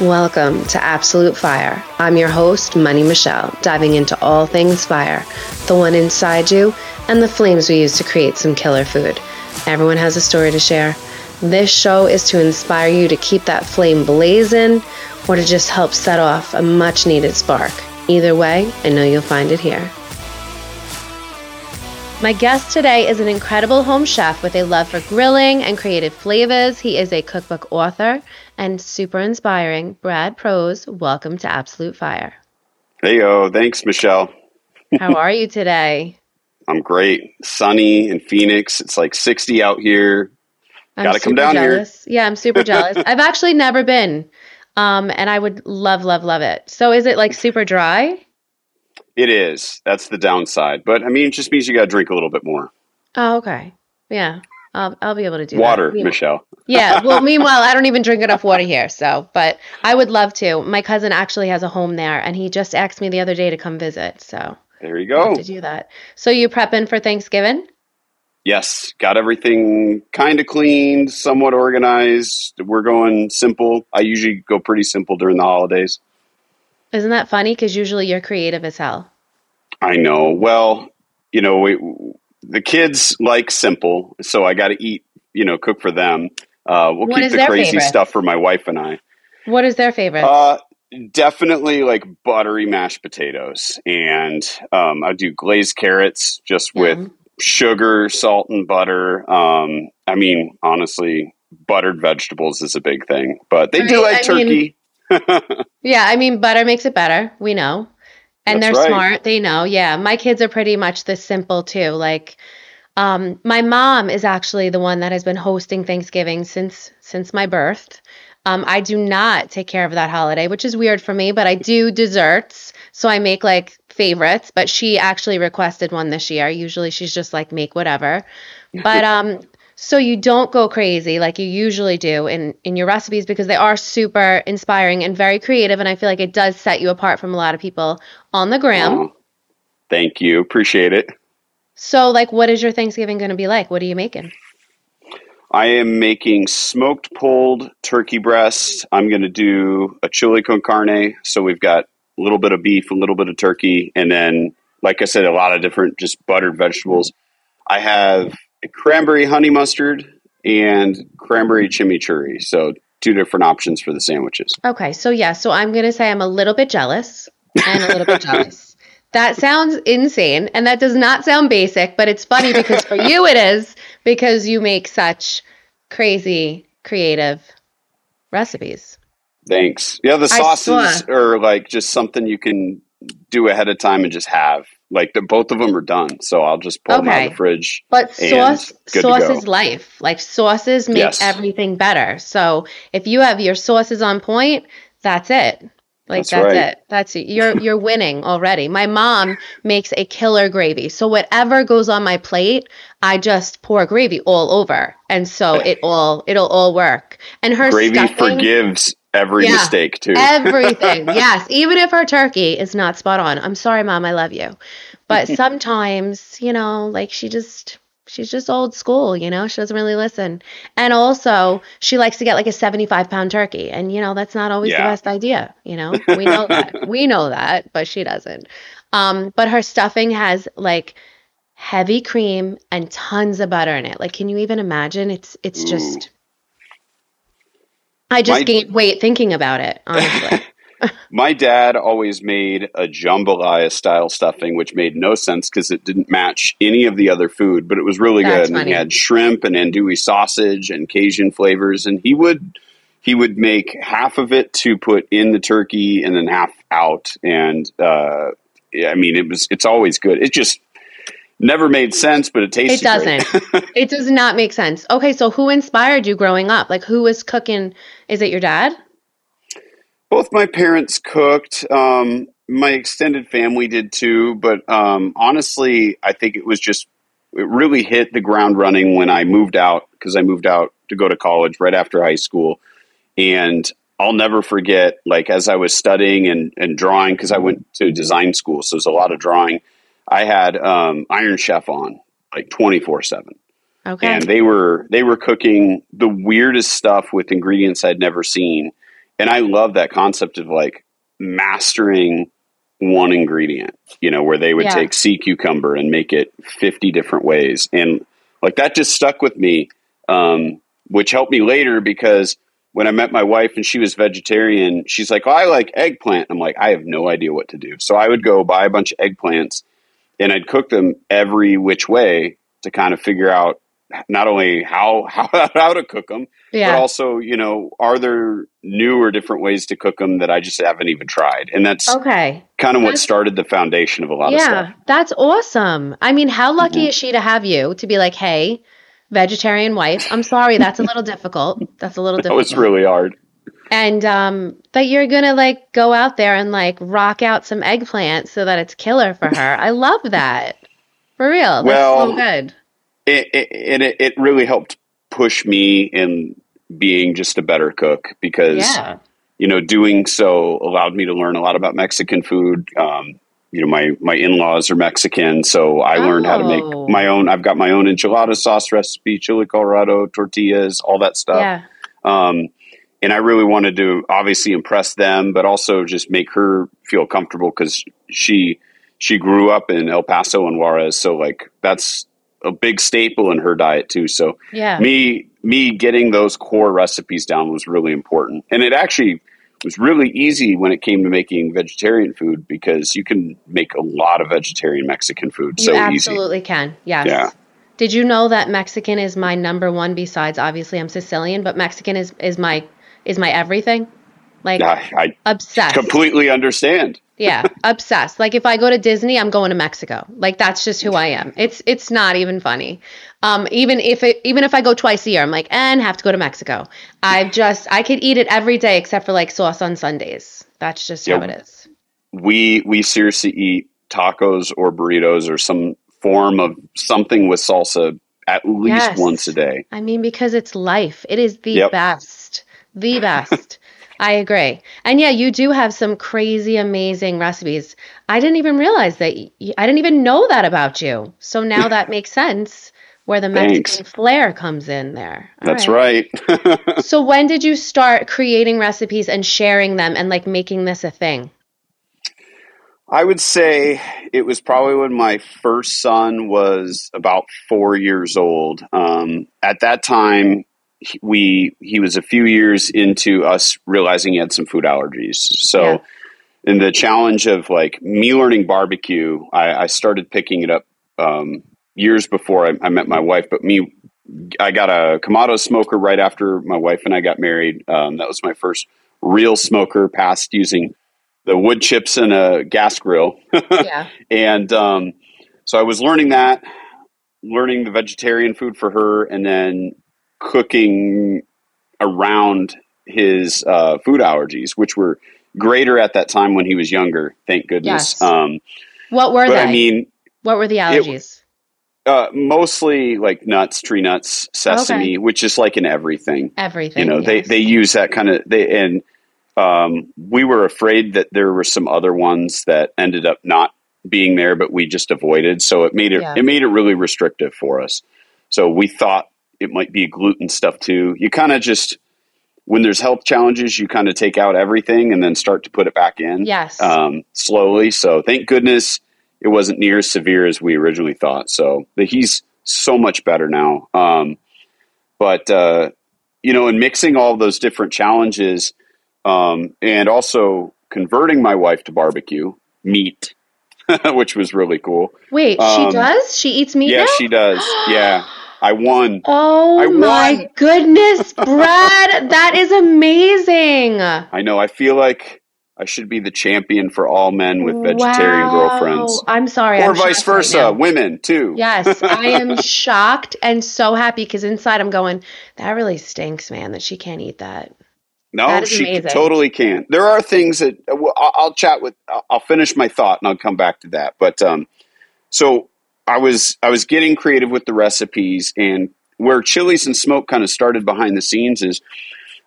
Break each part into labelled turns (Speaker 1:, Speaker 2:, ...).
Speaker 1: Welcome to Absolute Fire. I'm your host, Money Michelle, diving into all things fire, the one inside you, and the flames we use to create some killer food. Everyone has a story to share. This show is to inspire you to keep that flame blazing or to just help set off a much needed spark. Either way, I know you'll find it here. My guest today is an incredible home chef with a love for grilling and creative flavors. He is a cookbook author and super inspiring. Brad Prose, welcome to Absolute Fire.
Speaker 2: Hey, yo, thanks, Michelle.
Speaker 1: How are you today?
Speaker 2: I'm great. Sunny in Phoenix. It's like 60 out here. Got to come down
Speaker 1: jealous.
Speaker 2: here.
Speaker 1: Yeah, I'm super jealous. I've actually never been. Um, and I would love, love, love it. So is it like super dry?
Speaker 2: It is. That's the downside. But I mean, it just means you got to drink a little bit more.
Speaker 1: Oh, okay. Yeah. I'll, I'll be able to do
Speaker 2: water,
Speaker 1: that.
Speaker 2: Michelle.
Speaker 1: yeah. Well, meanwhile, I don't even drink enough water here. So, but I would love to. My cousin actually has a home there, and he just asked me the other day to come visit. So
Speaker 2: there you go.
Speaker 1: To do that. So you prepping for Thanksgiving?
Speaker 2: Yes, got everything kind of cleaned, somewhat organized. We're going simple. I usually go pretty simple during the holidays.
Speaker 1: Isn't that funny? Because usually you're creative as hell.
Speaker 2: I know. Well, you know, we, the kids like simple, so I got to eat. You know, cook for them. Uh, we'll
Speaker 1: what
Speaker 2: keep the crazy
Speaker 1: favorite?
Speaker 2: stuff for my wife and I.
Speaker 1: What is their favorite?
Speaker 2: Uh, definitely like buttery mashed potatoes, and um, I do glazed carrots just with sugar, salt, and butter. Um, I mean, honestly, buttered vegetables is a big thing, but they
Speaker 1: I
Speaker 2: do
Speaker 1: mean-
Speaker 2: like
Speaker 1: I
Speaker 2: turkey.
Speaker 1: Yeah, I mean, butter makes it better. We know. And
Speaker 2: That's
Speaker 1: they're
Speaker 2: right.
Speaker 1: smart. They know. Yeah. My kids are pretty much this simple too. Like, um, my mom is actually the one that has been hosting Thanksgiving since since my birth. Um, I do not take care of that holiday, which is weird for me, but I do desserts. So I make like favorites, but she actually requested one this year. Usually she's just like make whatever. But um so you don't go crazy like you usually do in in your recipes because they are super inspiring and very creative and I feel like it does set you apart from a lot of people on the gram.
Speaker 2: Oh, thank you, appreciate it.
Speaker 1: So like what is your Thanksgiving going to be like? What are you making?
Speaker 2: I am making smoked pulled turkey breast. I'm going to do a chili con carne. So we've got a little bit of beef, a little bit of turkey, and then, like I said, a lot of different just buttered vegetables. I have a cranberry honey mustard and cranberry chimichurri. So two different options for the sandwiches.
Speaker 1: Okay, so yeah, so I'm going to say I'm a little bit jealous and a little bit jealous. That sounds insane and that does not sound basic, but it's funny because for you it is because you make such crazy creative recipes.
Speaker 2: Thanks. Yeah, the sauces are like just something you can do ahead of time and just have. Like the, both of them are done, so I'll just pull them out of the fridge.
Speaker 1: But sauce sauce is life. Like sauces make
Speaker 2: Yes.
Speaker 1: everything better. So if you have your sauces on point, that's it. Like
Speaker 2: That's
Speaker 1: that's,
Speaker 2: right.
Speaker 1: it. That's it. You're you're winning already. My mom makes a killer gravy. So whatever goes on my plate, I just pour gravy all over. And so eh. it all it'll all work. And her
Speaker 2: Gravy
Speaker 1: stuffing,
Speaker 2: forgives every
Speaker 1: Yeah.
Speaker 2: mistake too.
Speaker 1: Everything. yes. Even if her turkey is not spot on. I'm sorry, mom, I love you. But sometimes, you know, like she just she's just old school, you know, she doesn't really listen. And also she likes to get like a 75 pound turkey. And you know, that's not always the best idea, you know. We know that. we know that, but she doesn't. Um, but her stuffing has like heavy cream and tons of butter in it. Like, can you even imagine? It's it's just I just
Speaker 2: My-
Speaker 1: gained weight thinking about it, honestly.
Speaker 2: My dad always made a jambalaya style stuffing, which made no sense because it didn't match any of the other food, but it was really
Speaker 1: That's
Speaker 2: good. And
Speaker 1: funny.
Speaker 2: he had shrimp and andouille sausage and Cajun flavors, and he would he would make half of it to put in the turkey and then half out. And uh, I mean, it was it's always good. It just never made sense, but it tasted.
Speaker 1: It doesn't. it does not make sense. Okay, so who inspired you growing up? Like who was cooking? Is it your dad?
Speaker 2: Both my parents cooked um, my extended family did too but um, honestly i think it was just it really hit the ground running when i moved out because i moved out to go to college right after high school and i'll never forget like as i was studying and, and drawing because i went to design school so there's a lot of drawing i had um, iron chef on like 24 7
Speaker 1: Okay.
Speaker 2: and they were they were cooking the weirdest stuff with ingredients I'd never seen. And I love that concept of like mastering one ingredient, you know, where they would
Speaker 1: Yeah.
Speaker 2: take sea cucumber and make it 50 different ways. And like that just stuck with me, um, which helped me later because when I met my wife and she was vegetarian, she's like, oh, I like eggplant. I'm like, I have no idea what to do. So I would go buy a bunch of eggplants and I'd cook them every which way to kind of figure out not only how, how, how to cook them,
Speaker 1: Yeah.
Speaker 2: but also, you know, are there new or different ways to cook them that I just haven't even tried? And that's
Speaker 1: okay.
Speaker 2: kind of what started the foundation of a lot of stuff.
Speaker 1: Yeah, that's awesome. I mean, how lucky
Speaker 2: Mhm.
Speaker 1: is she to have you to be like, hey, vegetarian wife? I'm sorry, that's a little difficult. That's a little
Speaker 2: That
Speaker 1: difficult.
Speaker 2: was really hard.
Speaker 1: and um, that you're gonna like go out there and like rock out some eggplant so that it's killer for her. I love that. For real. That's
Speaker 2: Well,
Speaker 1: so good.
Speaker 2: It, it, and it, it really helped push me in being just a better cook because,
Speaker 1: Yeah.
Speaker 2: you know, doing so allowed me to learn a lot about Mexican food. Um, you know, my, my in-laws are Mexican, so I learned how to
Speaker 1: Oh.
Speaker 2: make my own. I've got my own enchilada sauce recipe, chili Colorado, tortillas, all that stuff.
Speaker 1: Yeah.
Speaker 2: Um, and I really wanted to obviously impress them, but also just make her feel comfortable because she she grew up in El Paso and Juarez, so like that's a big staple in her diet too. So
Speaker 1: Yeah.
Speaker 2: me me getting those core recipes down was really important, and it actually was really easy when it came to making vegetarian food because you can make a lot of vegetarian Mexican food
Speaker 1: You
Speaker 2: so easy.
Speaker 1: absolutely can. Yes.
Speaker 2: Yeah.
Speaker 1: Did you know that Mexican is my number one besides obviously I'm Sicilian, but Mexican is is my is my everything? Like
Speaker 2: I, I
Speaker 1: obsessed.
Speaker 2: completely understand.
Speaker 1: Yeah, obsessed. Like if I go to Disney, I'm going to Mexico. Like that's just who I am. It's it's not even funny. Um, even if it even if I go twice a year, I'm like, and have to go to Mexico. I just I could eat it every day except for like sauce on Sundays. That's just how it is.
Speaker 2: we we seriously eat tacos or burritos or some form of something with salsa at least
Speaker 1: Yes.
Speaker 2: once a day.
Speaker 1: I mean, because it's life. It is the
Speaker 2: Yep.
Speaker 1: best. The best. I agree. And yeah, you do have some crazy, amazing recipes. I didn't even realize that. I didn't even know that about you. So now that makes sense where the Mexican
Speaker 2: Thanks.
Speaker 1: flair comes in there. All
Speaker 2: That's right.
Speaker 1: So when did you start creating recipes and sharing them and like making this a thing?
Speaker 2: I would say it was probably when my first son was about four years old. Um, at that time, he- we he was a few years into us realizing he had some food allergies. So,
Speaker 1: Yeah.
Speaker 2: in the challenge of like me learning barbecue, I, I started picking it up um, years before I, I met my wife. But me, I got a Kamado smoker right after my wife and I got married. Um, that was my first real smoker, past using the wood chips and a gas grill.
Speaker 1: Yeah.
Speaker 2: and um, so I was learning that, learning the vegetarian food for her, and then cooking around his uh, food allergies, which were greater at that time when he was younger. Thank goodness.
Speaker 1: Yes.
Speaker 2: Um,
Speaker 1: What were
Speaker 2: but
Speaker 1: they?
Speaker 2: I mean,
Speaker 1: what were the allergies?
Speaker 2: uh, mostly like nuts, tree nuts, sesame, which is like in everything.
Speaker 1: Everything.
Speaker 2: You know, they they use that kind of they and um, we were afraid that there were some other ones that ended up not being there, but we just avoided. So it made it
Speaker 1: Yeah.
Speaker 2: it made it really restrictive for us. So we thought it might be gluten stuff too. You kind of just when there's health challenges, you kind of take out everything and then start to put it back in
Speaker 1: Yes.
Speaker 2: um, slowly. So thank goodness it wasn't near as severe as we originally thought. So he's so much better now. Um, but uh, you know, in mixing all those different challenges, um, and also converting my wife to barbecue meat, which was really cool.
Speaker 1: Wait,
Speaker 2: um,
Speaker 1: she does? She eats meat
Speaker 2: yeah,
Speaker 1: now?
Speaker 2: she does. Yeah, I won.
Speaker 1: Oh
Speaker 2: I
Speaker 1: my
Speaker 2: won.
Speaker 1: goodness, Brad, that is amazing.
Speaker 2: I know. I feel like I should be the champion for all men with vegetarian
Speaker 1: Wow.
Speaker 2: girlfriends,
Speaker 1: I'm sorry.
Speaker 2: or
Speaker 1: I'm
Speaker 2: vice
Speaker 1: shocked right
Speaker 2: versa, women too.
Speaker 1: Yes, I am shocked and so happy because inside I'm going, that really stinks, man, that she can't eat that.
Speaker 2: No, she
Speaker 1: amazing.
Speaker 2: totally can. There are things that I'll, I'll chat with. I'll- I'll finish my thought and I'll come back to that. But um, so I was I was getting creative with the recipes and where chiles and smoke kind of started behind the scenes is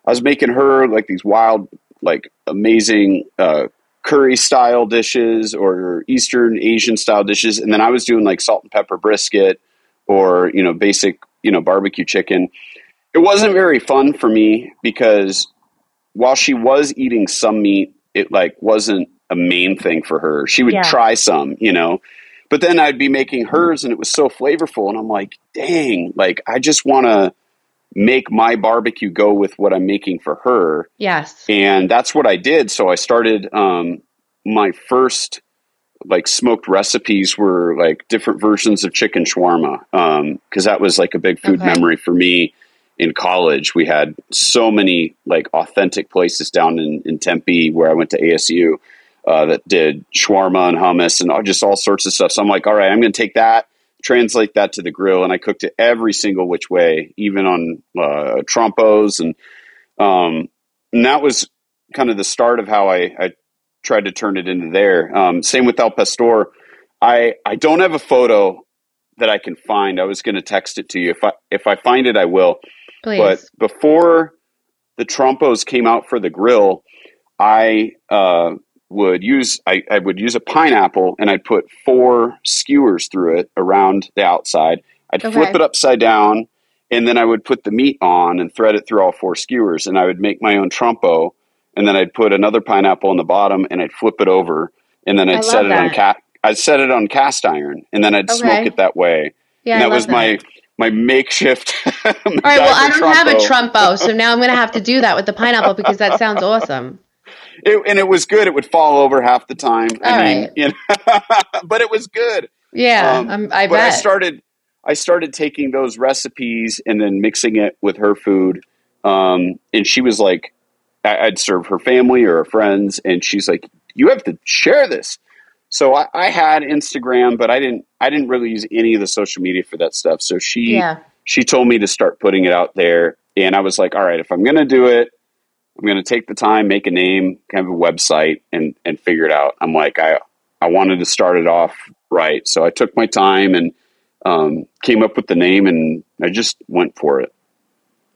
Speaker 2: I was making her like these wild, like amazing uh, curry style dishes or Eastern Asian style dishes, and then I was doing like salt and pepper brisket or you know basic you know barbecue chicken. It wasn't very fun for me because while she was eating some meat, it like wasn't a main thing for her. She would
Speaker 1: Yeah.
Speaker 2: try some, you know. But then I'd be making hers and it was so flavorful and I'm like, "Dang, like I just want to make my barbecue go with what I'm making for her."
Speaker 1: Yes.
Speaker 2: And that's what I did. So I started um my first like smoked recipes were like different versions of chicken shawarma um cuz that was like a big food
Speaker 1: Okay.
Speaker 2: memory for me in college. We had so many like authentic places down in, in Tempe where I went to ASU uh, that did shawarma and hummus and all, just all sorts of stuff. So I'm like, all right, I'm going to take that, translate that to the grill, and I cooked it every single which way, even on uh, trompos, and um, and that was kind of the start of how I, I tried to turn it into there. Um, same with al pastor. I I don't have a photo that I can find. I was going to text it to you. If I if I find it, I will.
Speaker 1: Please.
Speaker 2: But before the trompos came out for the grill, I uh, would use I, I would use a pineapple and I'd put four skewers through it around the outside. I'd
Speaker 1: Okay.
Speaker 2: flip it upside down and then I would put the meat on and thread it through all four skewers and I would make my own trompo and then I'd put another pineapple on the bottom and I'd flip it over and then I'd set it on
Speaker 1: that.
Speaker 2: cat I'd set it on cast iron and then I'd smoke it that way.
Speaker 1: yeah,
Speaker 2: and that was my my makeshift.
Speaker 1: All right. Well, I don't have a trompo, so now I'm going to have to do that with the pineapple because that sounds awesome.
Speaker 2: It, and it was good. It would fall over half the time. I
Speaker 1: All
Speaker 2: mean,
Speaker 1: right.
Speaker 2: you know, but it was good.
Speaker 1: Yeah,
Speaker 2: Um,
Speaker 1: I'm, I
Speaker 2: but I started, I started taking those recipes and then mixing it with her food. Um, and she was like, I, I'd serve her family or her friends, and she's like, "You have to share this." So I, I had Instagram, but I didn't. I didn't really use any of the social media for that stuff. So she,
Speaker 1: yeah.
Speaker 2: she told me to start putting it out there, and I was like, "All right, if I'm going to do it, I'm going to take the time, make a name, kind of a website, and and figure it out." I'm like, I I wanted to start it off right, so I took my time and um, came up with the name, and I just went for it.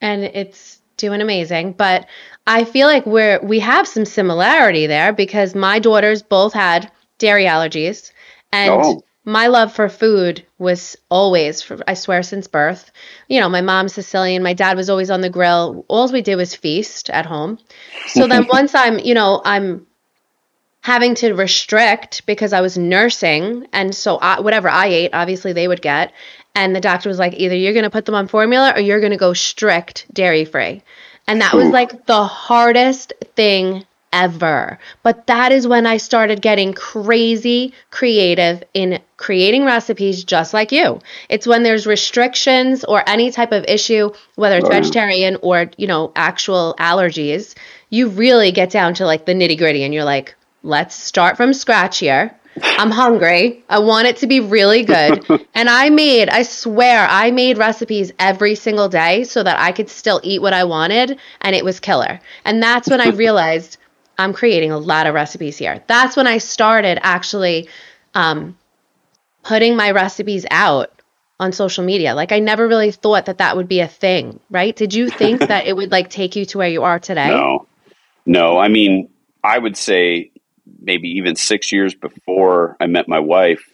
Speaker 1: and it's doing amazing but i feel like we're we have some similarity there because my daughters both had dairy allergies and
Speaker 2: Oh.
Speaker 1: My love for food was always for, i swear since birth you know my mom's sicilian my dad was always on the grill all we did was feast at home so then once i'm you know i'm having to restrict because I was nursing. And so I, whatever I ate, obviously they would get. And the doctor was like, either you're going to put them on formula or you're going to go strict dairy free. And that was like the hardest thing ever. But that is when I started getting crazy creative in creating recipes just like you. It's when there's restrictions or any type of issue, whether it's
Speaker 2: Oh,
Speaker 1: vegetarian or, you know, actual allergies, you really get down to like the nitty gritty and you're like, let's start from scratch here. I'm hungry. I want it to be really good. and I made, I swear, I made recipes every single day so that I could still eat what I wanted and it was killer. And that's when I realized I'm creating a lot of recipes here. That's when I started actually um, putting my recipes out on social media. Like I never really thought that that would be a thing, right? Did you think that it would like take you to where you are today?
Speaker 2: No, no. I mean, I would say maybe even six years before I met my wife,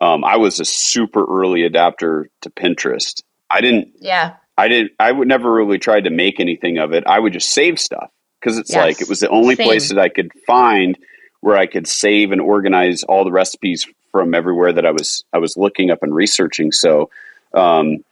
Speaker 2: um, I was a super early adapter to Pinterest. I didn't,
Speaker 1: Yeah.
Speaker 2: I didn't, I would never really try to make anything of it. I would just save stuff because it's
Speaker 1: Yes,
Speaker 2: like it was the only
Speaker 1: same.
Speaker 2: place that I could find where I could save and organize all the recipes from everywhere that I was I was looking up and researching. So um,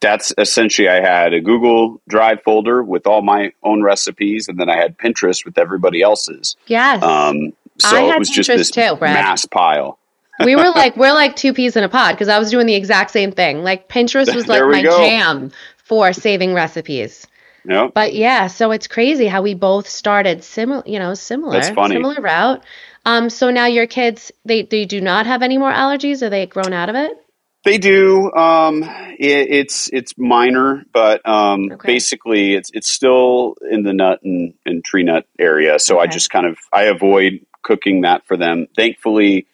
Speaker 2: that's essentially I had a Google Drive folder with all my own recipes, and then I had Pinterest with everybody else's.
Speaker 1: Yes.
Speaker 2: Um, so it was just this
Speaker 1: too, Brad.
Speaker 2: mass pile.
Speaker 1: we were like we're like two peas in a pod because I was doing the exact same thing. Like Pinterest was like my
Speaker 2: go.
Speaker 1: jam for saving recipes.
Speaker 2: Yep.
Speaker 1: But yeah, so it's crazy how we both started similar, you know, similar, similar route. Um, so now your kids, they they do not have any more allergies. Are they grown out of it?
Speaker 2: They do. Um, it, it's it's minor, but um,
Speaker 1: Okay.
Speaker 2: basically it's it's still in the nut and, and tree nut area. So I just kind of I avoid cooking that for them. Thankfully,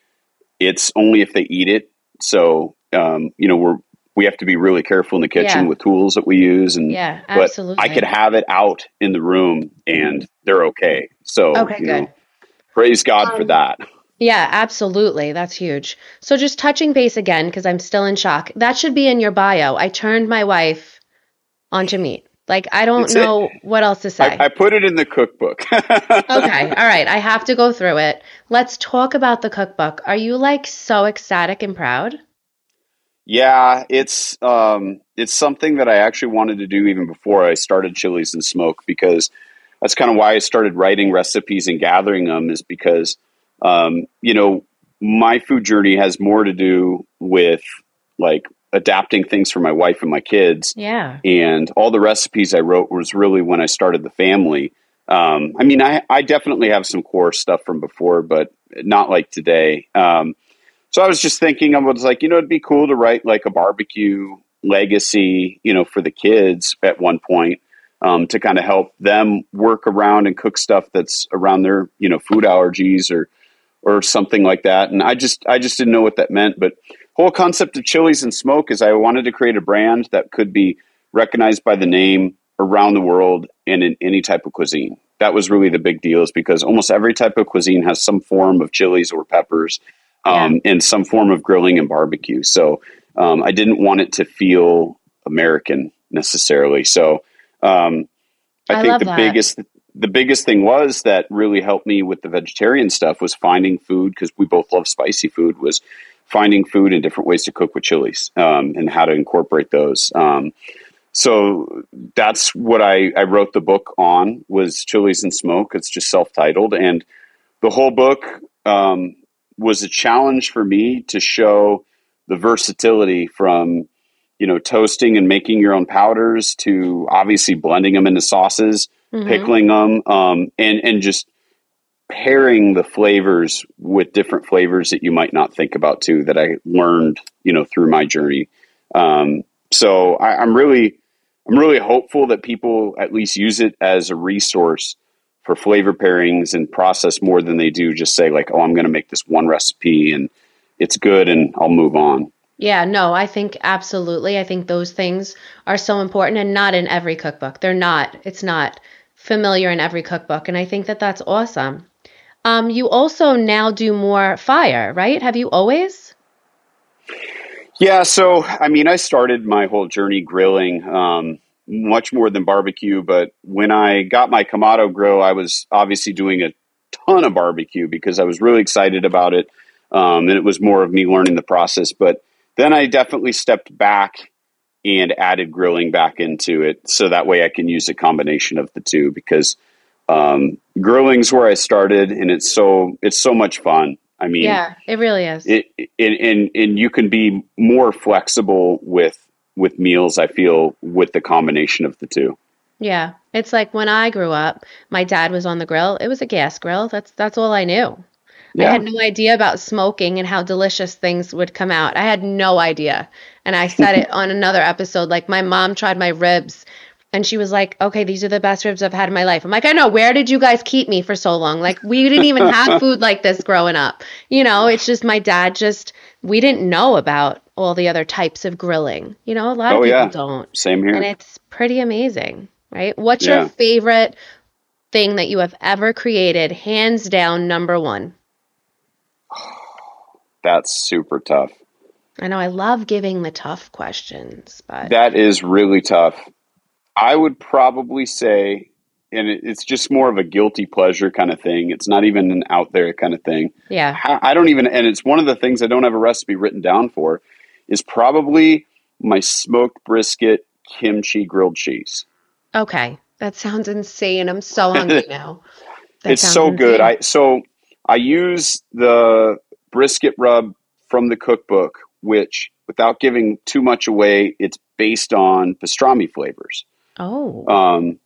Speaker 2: it's only if they eat it. So um, you know we're we have to be really careful in the kitchen
Speaker 1: Yeah.
Speaker 2: with tools that we use, and
Speaker 1: Yeah,
Speaker 2: but
Speaker 1: absolutely.
Speaker 2: I could have it out in the room and they're okay. So
Speaker 1: Okay,
Speaker 2: you
Speaker 1: good.
Speaker 2: know, praise God for
Speaker 1: Um,
Speaker 2: that.
Speaker 1: Yeah, absolutely. That's huge. So just touching base again because I'm still in shock. That should be in your bio. I turned my wife onto meat. Like I don't
Speaker 2: It's
Speaker 1: know
Speaker 2: it.
Speaker 1: what else to say.
Speaker 2: I, I put it in the cookbook.
Speaker 1: okay, all right. I have to go through it. Let's talk about the cookbook. Are you like so ecstatic and proud?
Speaker 2: Yeah, it's um, it's something that I actually wanted to do even before I started Chiles and Smoke because that's kind of why I started writing recipes and gathering them is because um, you know my food journey has more to do with like adapting things for my wife and my kids
Speaker 1: Yeah.
Speaker 2: and all the recipes I wrote was really when I started the family. Um, I mean, I, I definitely have some core stuff from before, but not like today. Um, so I was just thinking, I was like, you know, it'd be cool to write like a barbecue legacy, you know, for the kids at one point um, to kind of help them work around and cook stuff that's around their, you know, food allergies or or something like that. And I just I just didn't know what that meant, but whole concept of chiles and smoke is I wanted to create a brand that could be recognized by the name around the world and in any type of cuisine. That was really the big deal, is because almost every type of cuisine has some form of chilies or peppers, um, and some form of grilling and barbecue. So um, I didn't want it to feel American necessarily. So um, I,
Speaker 1: I
Speaker 2: think the
Speaker 1: that.
Speaker 2: biggest the biggest thing was that really helped me with the vegetarian stuff was finding food because we both love spicy food was finding food and different ways to cook with chilies um, and how to incorporate those. Um, so that's what I, I wrote the book on was chiles and smoke. It's just self-titled, and the whole book um, was a challenge for me to show the versatility from you know toasting and making your own powders to obviously blending them into sauces,
Speaker 1: Mhm.
Speaker 2: pickling them, um, and and just pairing the flavors with different flavors that you might not think about too that I learned, you know, through my journey. Um, so I, I'm really, I'm really hopeful that people at least use it as a resource for flavor pairings and process more than they do just say like, oh, I'm going to make this one recipe and it's good and I'll move on.
Speaker 1: Yeah, no, I think absolutely. I think those things are so important and not in every cookbook. They're not. It's not familiar in every cookbook. And I think that that's awesome. Um, you also now do more fire, right? Have you always?
Speaker 2: Yeah, so I mean, I started my whole journey grilling um, much more than barbecue, but when I got my Kamado grill, I was obviously doing a ton of barbecue because I was really excited about it, um, and it was more of me learning the process. But then I definitely stepped back and added grilling back into it, so that way I can use a combination of the two because um, grilling's where I started, and it's so it's so much fun. I mean,
Speaker 1: Yeah, it really is.
Speaker 2: it, and, and and you can be more flexible with with meals. I feel with the combination of the two.
Speaker 1: Yeah. It's like when I grew up, my dad was on the grill. It was a gas grill. That's that's all I knew. I had no idea about smoking and how delicious things would come out. I had no idea. And I said it on another episode like my mom tried my ribs and she was like, "Okay, these are the best ribs I've had in my life." I'm like, "I know. Where did you guys keep me for so long? Like we didn't even have food like this growing up." You know, it's just my dad just we didn't know about all the other types of grilling. You know, a lot of
Speaker 2: Oh,
Speaker 1: people
Speaker 2: yeah.
Speaker 1: don't.
Speaker 2: Same here.
Speaker 1: And it's pretty amazing, right? What's
Speaker 2: Yeah.
Speaker 1: your favorite thing that you have ever created? Hands down, number one.
Speaker 2: That's super tough.
Speaker 1: I know I love giving the tough questions, but
Speaker 2: That is really tough. I would probably say, and it, it's just more of a guilty pleasure kind of thing. It's not even an out there kind of thing.
Speaker 1: yeah.
Speaker 2: I I don't even, and it's one of the things I don't have a recipe written down for, is probably my smoked brisket kimchi grilled cheese.
Speaker 1: Okay. That sounds insane. I'm so hungry now. That
Speaker 2: it's so good.
Speaker 1: insane.
Speaker 2: I so I use the brisket rub from the cookbook, which without giving too much away, it's based on pastrami flavors.
Speaker 1: Oh.
Speaker 2: Um,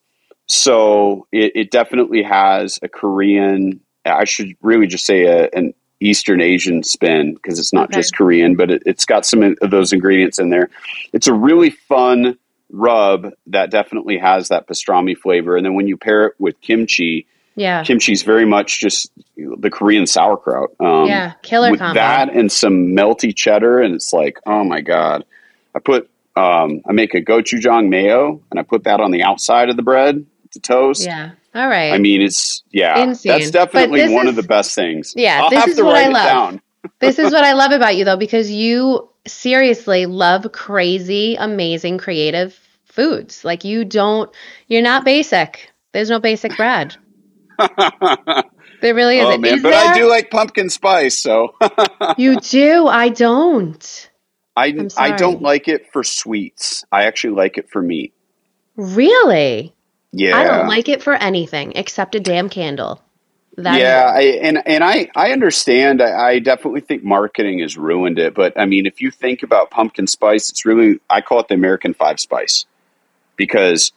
Speaker 2: so it, it definitely has a Korean. I should really just say a, an Eastern Asian spin because it's not
Speaker 1: Okay.
Speaker 2: just Korean, but it, it's got some of those ingredients in there. It's a really fun rub that definitely has that pastrami flavor, and then when you pair it with kimchi,
Speaker 1: yeah.
Speaker 2: kimchi's very much just the Korean sauerkraut. Um,
Speaker 1: yeah. Killer
Speaker 2: with
Speaker 1: combo.
Speaker 2: that and some melty cheddar, and it's like, oh my god! I put um, I make a gochujang mayo, and I put that on the outside of the bread to toast.
Speaker 1: yeah. All right.
Speaker 2: I mean, it's yeah,
Speaker 1: Insane.
Speaker 2: that's definitely one
Speaker 1: is-
Speaker 2: of the best things.
Speaker 1: Yeah,
Speaker 2: I'll
Speaker 1: this is what I love.
Speaker 2: down.
Speaker 1: this is what I love about you though, because you seriously love crazy, amazing, creative foods. Like you don't, you're not basic. There's no basic bread. there really isn't.
Speaker 2: oh man,
Speaker 1: Is
Speaker 2: but
Speaker 1: there?
Speaker 2: I do like pumpkin spice, so
Speaker 1: You do. I don't.
Speaker 2: I I don't like it for sweets. I actually like it for meat.
Speaker 1: Really?
Speaker 2: Yeah,
Speaker 1: I don't like it for anything except a damn candle. That
Speaker 2: yeah, I, and and I I understand. I, I definitely think marketing has ruined it. But I mean, if you think about pumpkin spice, it's really I call it the American five spice because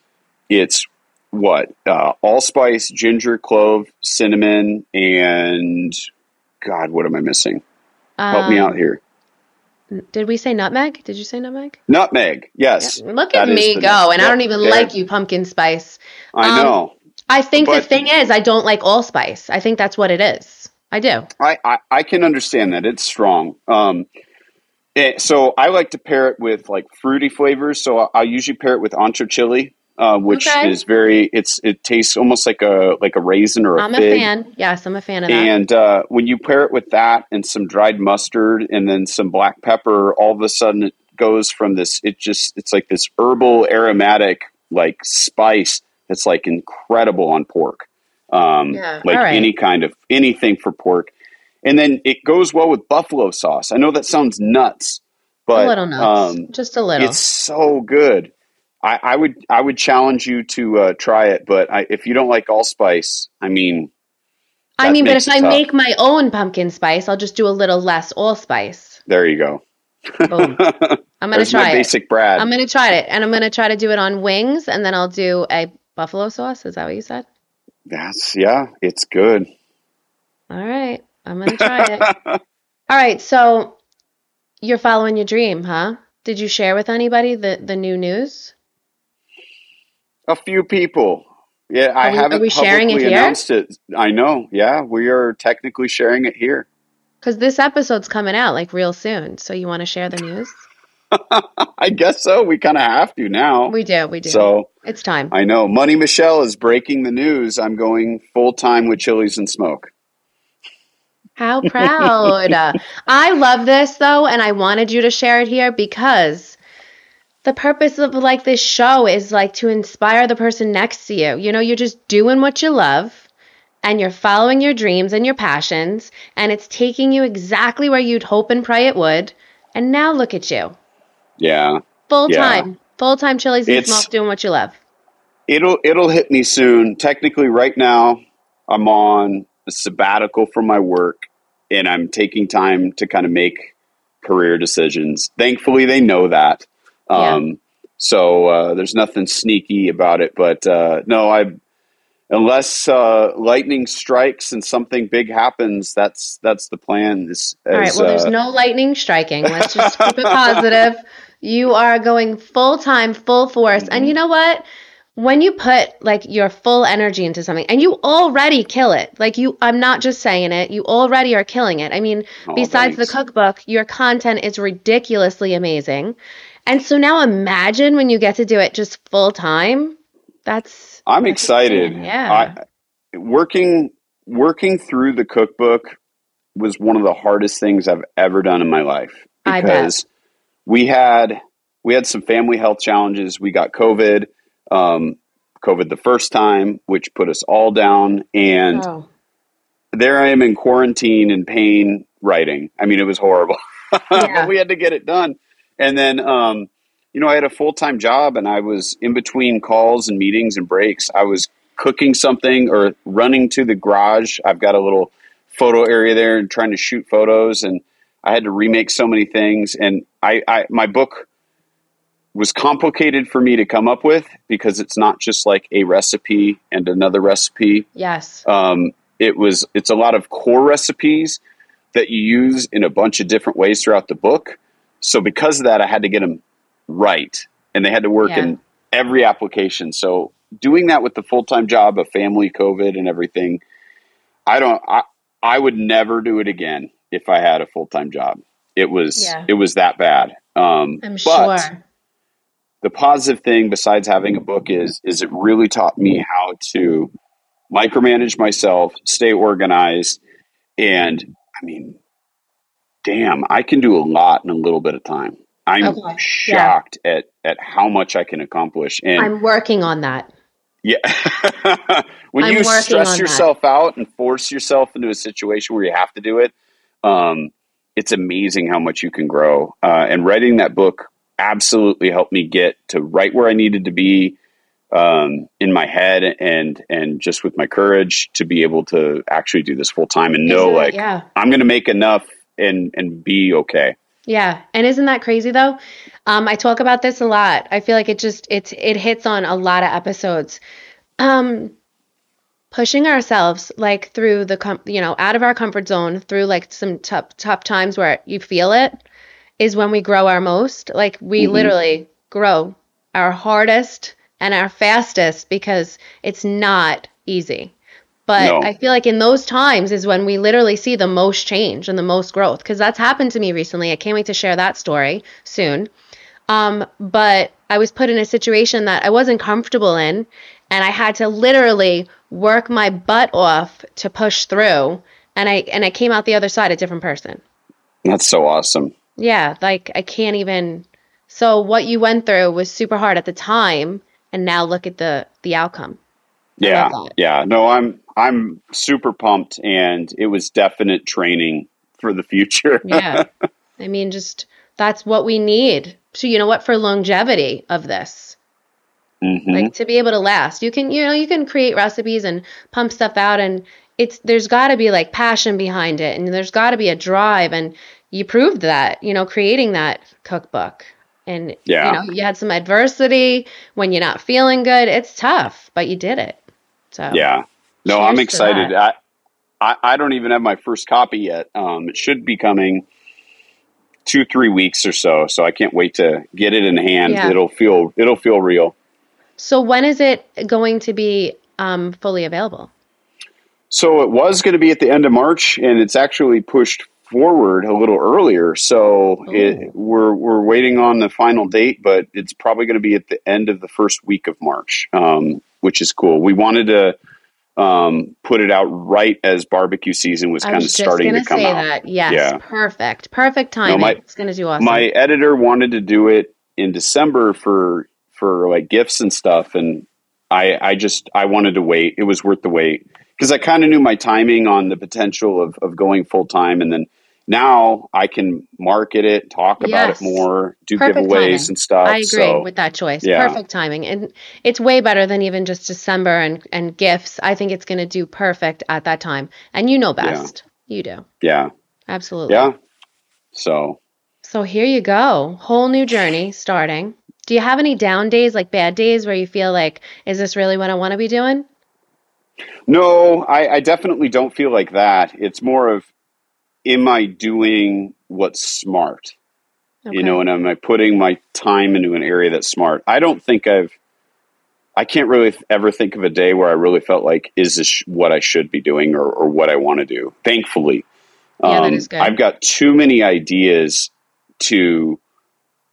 Speaker 2: it's what uh, allspice, ginger, clove, cinnamon, and God, what am I missing? Help me
Speaker 1: Um,
Speaker 2: out here.
Speaker 1: Did we say nutmeg? Did you say nutmeg?
Speaker 2: Nutmeg. Yes,
Speaker 1: Look at me go,
Speaker 2: nut-
Speaker 1: and I don't even
Speaker 2: yeah,
Speaker 1: like you, pumpkin spice.
Speaker 2: I
Speaker 1: um,
Speaker 2: know.
Speaker 1: I think the thing is, I don't like allspice. I think that's what it is. I do.
Speaker 2: I, I, I can understand that. It's strong. Um, eh, so I like to pair it with like fruity flavors. So I, I usually pair it with ancho chili, uh, which
Speaker 1: Okay.
Speaker 2: is very. It's it tastes almost like a like a raisin or a
Speaker 1: I'm a fan. Yes, I'm a fan of that.
Speaker 2: And uh, when you pair it with that and some dried mustard and then some black pepper, all of a sudden it goes from this. It just it's like this herbal aromatic like spice that's like incredible on pork. Um,
Speaker 1: Yeah,
Speaker 2: like
Speaker 1: right.
Speaker 2: any kind of anything for pork, and then it goes well with buffalo sauce. I know that sounds nuts, but
Speaker 1: a little nuts.
Speaker 2: um,
Speaker 1: Just a little.
Speaker 2: it's so good. I, I would I would challenge you to uh, try it, but I, if you don't like allspice, I mean,
Speaker 1: I mean, but if I
Speaker 2: tough.
Speaker 1: make my own pumpkin spice, I'll just do a little less allspice.
Speaker 2: there you go.
Speaker 1: Boom. I'm gonna try it.
Speaker 2: basic Brad.
Speaker 1: I'm gonna try it, and I'm gonna try to do it on wings, and then I'll do a buffalo sauce. Is that what you said?
Speaker 2: That's yeah, it's good.
Speaker 1: All right, I'm gonna try it. All right, so you're following your dream, huh? Did you share with anybody the the new news?
Speaker 2: A few people. Yeah, I
Speaker 1: Are we-
Speaker 2: haven't
Speaker 1: we sharing it
Speaker 2: publicly
Speaker 1: here?
Speaker 2: announced it. I know. Yeah, we are technically sharing it here.
Speaker 1: Because this episode's coming out like real soon. So you want to share the news?
Speaker 2: I guess so. We kind of have to now.
Speaker 1: We do. We do.
Speaker 2: So
Speaker 1: it's time.
Speaker 2: I know. Money Michelle is breaking the news. I'm going full time with Chiles and Smoke.
Speaker 1: How proud. I love this though, and I wanted you to share it here because the purpose of like this show is like to inspire the person next to you. You know, you're just doing what you love and you're following your dreams and your passions, and it's taking you exactly where you'd hope and pray it would. And now look at you.
Speaker 2: Yeah.
Speaker 1: Full
Speaker 2: Yeah.
Speaker 1: time. Full time chiles and smoke doing what you love.
Speaker 2: It'll it'll hit me soon. Technically, right now, I'm on a sabbatical from my work, and I'm taking time to kind of make career decisions. Thankfully, they know that.
Speaker 1: Yeah.
Speaker 2: Um, so uh, there's nothing sneaky about it. But uh, no, I unless uh, lightning strikes and something big happens, that's that's the plan. Is,
Speaker 1: All right. Well, there's
Speaker 2: uh,
Speaker 1: no lightning striking. Let's just keep it positive. You are going full time, full force. And you know what? When you put like your full energy into something and you already kill it, like you, I'm not just saying it, you already are killing it. I mean,
Speaker 2: Oh,
Speaker 1: besides the cookbook, your content is ridiculously amazing. And so now imagine when you get to do it just full time. That's,
Speaker 2: I'm
Speaker 1: that's
Speaker 2: excited.
Speaker 1: Yeah.
Speaker 2: I, working working through the cookbook was one of the hardest things I've ever done in my life because we had we had some family health challenges. We got COVID, um, COVID the first time, which put us all down, and
Speaker 1: Oh.
Speaker 2: there I am in quarantine and pain writing. I mean, it was horrible,
Speaker 1: Yeah.
Speaker 2: but we had to get it done. And then, um, you know, I had a full time job and I was in between calls and meetings and breaks. I was cooking something or running to the garage. I've got a little photo area there and trying to shoot photos. And I had to remake so many things. And I, I my book was complicated for me to come up with because it's not just like a recipe and another recipe
Speaker 1: Yes.
Speaker 2: um, it was it's a lot of core recipes that you use in a bunch of different ways throughout the book so because of that i had to get them right and they had to work
Speaker 1: Yeah.
Speaker 2: in every application so doing that with the full-time job of family covid and everything i don't i, I would never do it again if i had a full-time job it was
Speaker 1: Yeah.
Speaker 2: it was that bad um,
Speaker 1: I'm sure.
Speaker 2: the positive thing besides having a book is is it really taught me how to micromanage myself stay organized and i mean damn i can do a lot in a little bit of time I'm okay. shocked yeah. at at how much I can accomplish. And
Speaker 1: I'm working on that.
Speaker 2: Yeah. when I'm you stress yourself that. out and force yourself into a situation where you have to do it, um, it's amazing how much you can grow. Uh, and writing that book absolutely helped me get to right where I needed to be um, in my head and and just with my courage to be able to actually do this full time and know like yeah. I'm going to make enough and and be okay.
Speaker 1: Yeah, and isn't that crazy though? Um, I talk about this a lot. I feel like it just it's it hits on a lot of episodes. Um, pushing ourselves like through the com- you know out of our comfort zone through like some tough tough times where you feel it is when we grow our most. Like we mm-hmm. literally grow our hardest and our fastest because it's not easy. But no. I feel like in those times is when we literally see the most change and the most growth because that's happened to me recently. I can't wait to share that story soon. Um, but I was put in a situation that I wasn't comfortable in, and I had to literally work my butt off to push through. And I and I came out the other side a different person.
Speaker 2: That's so awesome.
Speaker 1: Yeah, like I can't even. So what you went through was super hard at the time, and now look at the the outcome.
Speaker 2: Yeah, yeah. No, I'm I'm super pumped, and it was definite training for the future.
Speaker 1: yeah, I mean, just that's what we need. So you know what for longevity of this. Mm-hmm. Like to be able to last, you can you know you can create recipes and pump stuff out, and it's there's got to be like passion behind it, and there's got to be a drive, and you proved that you know creating that cookbook and yeah. you know you had some adversity when you're not feeling good it's tough but you did it so
Speaker 2: yeah no i'm excited. I, I, I don't even have my first copy yet. Um it should be coming two three weeks or so so i can't wait to get it in hand. Yeah. it'll feel it'll feel real.
Speaker 1: So when is it going to be um, fully available?
Speaker 2: So it was going to be at the end of march and it's actually pushed forward a little earlier. So it, we're we're waiting on the final date, but it's probably going to be at the end of the first week of March, um, which is cool. We wanted to um, put it out right as barbecue season was kind of starting to come say out. That.
Speaker 1: Yes, yeah. perfect, perfect timing. No, my, it's going to do awesome.
Speaker 2: My editor wanted to do it in December for for like gifts and stuff, and I I just I wanted to wait. It was worth the wait because I kind of knew my timing on the potential of, of going full time and then now I can market it, talk yes. about it more, do Perfect giveaways timing. and stuff.
Speaker 1: I agree so, with that choice. Yeah. Perfect timing. And it's way better than even just December and, and gifts. I think it's going to do perfect at that time. And you know best. Yeah. You do.
Speaker 2: Yeah.
Speaker 1: Absolutely.
Speaker 2: Yeah. So.
Speaker 1: So here you go. Whole new journey starting. Do you have any down days, like bad days, where you feel like, is this really what I want to be doing?
Speaker 2: No, I, I definitely don't feel like that. It's more of am I doing what's smart? Okay. You know, and am I putting my time into an area that's smart? I don't think I've, I can't really ever think of a day where I really felt like, is this what I should be doing or, or what I want to do? Thankfully,
Speaker 1: yeah, um, that is good.
Speaker 2: I've got too many ideas to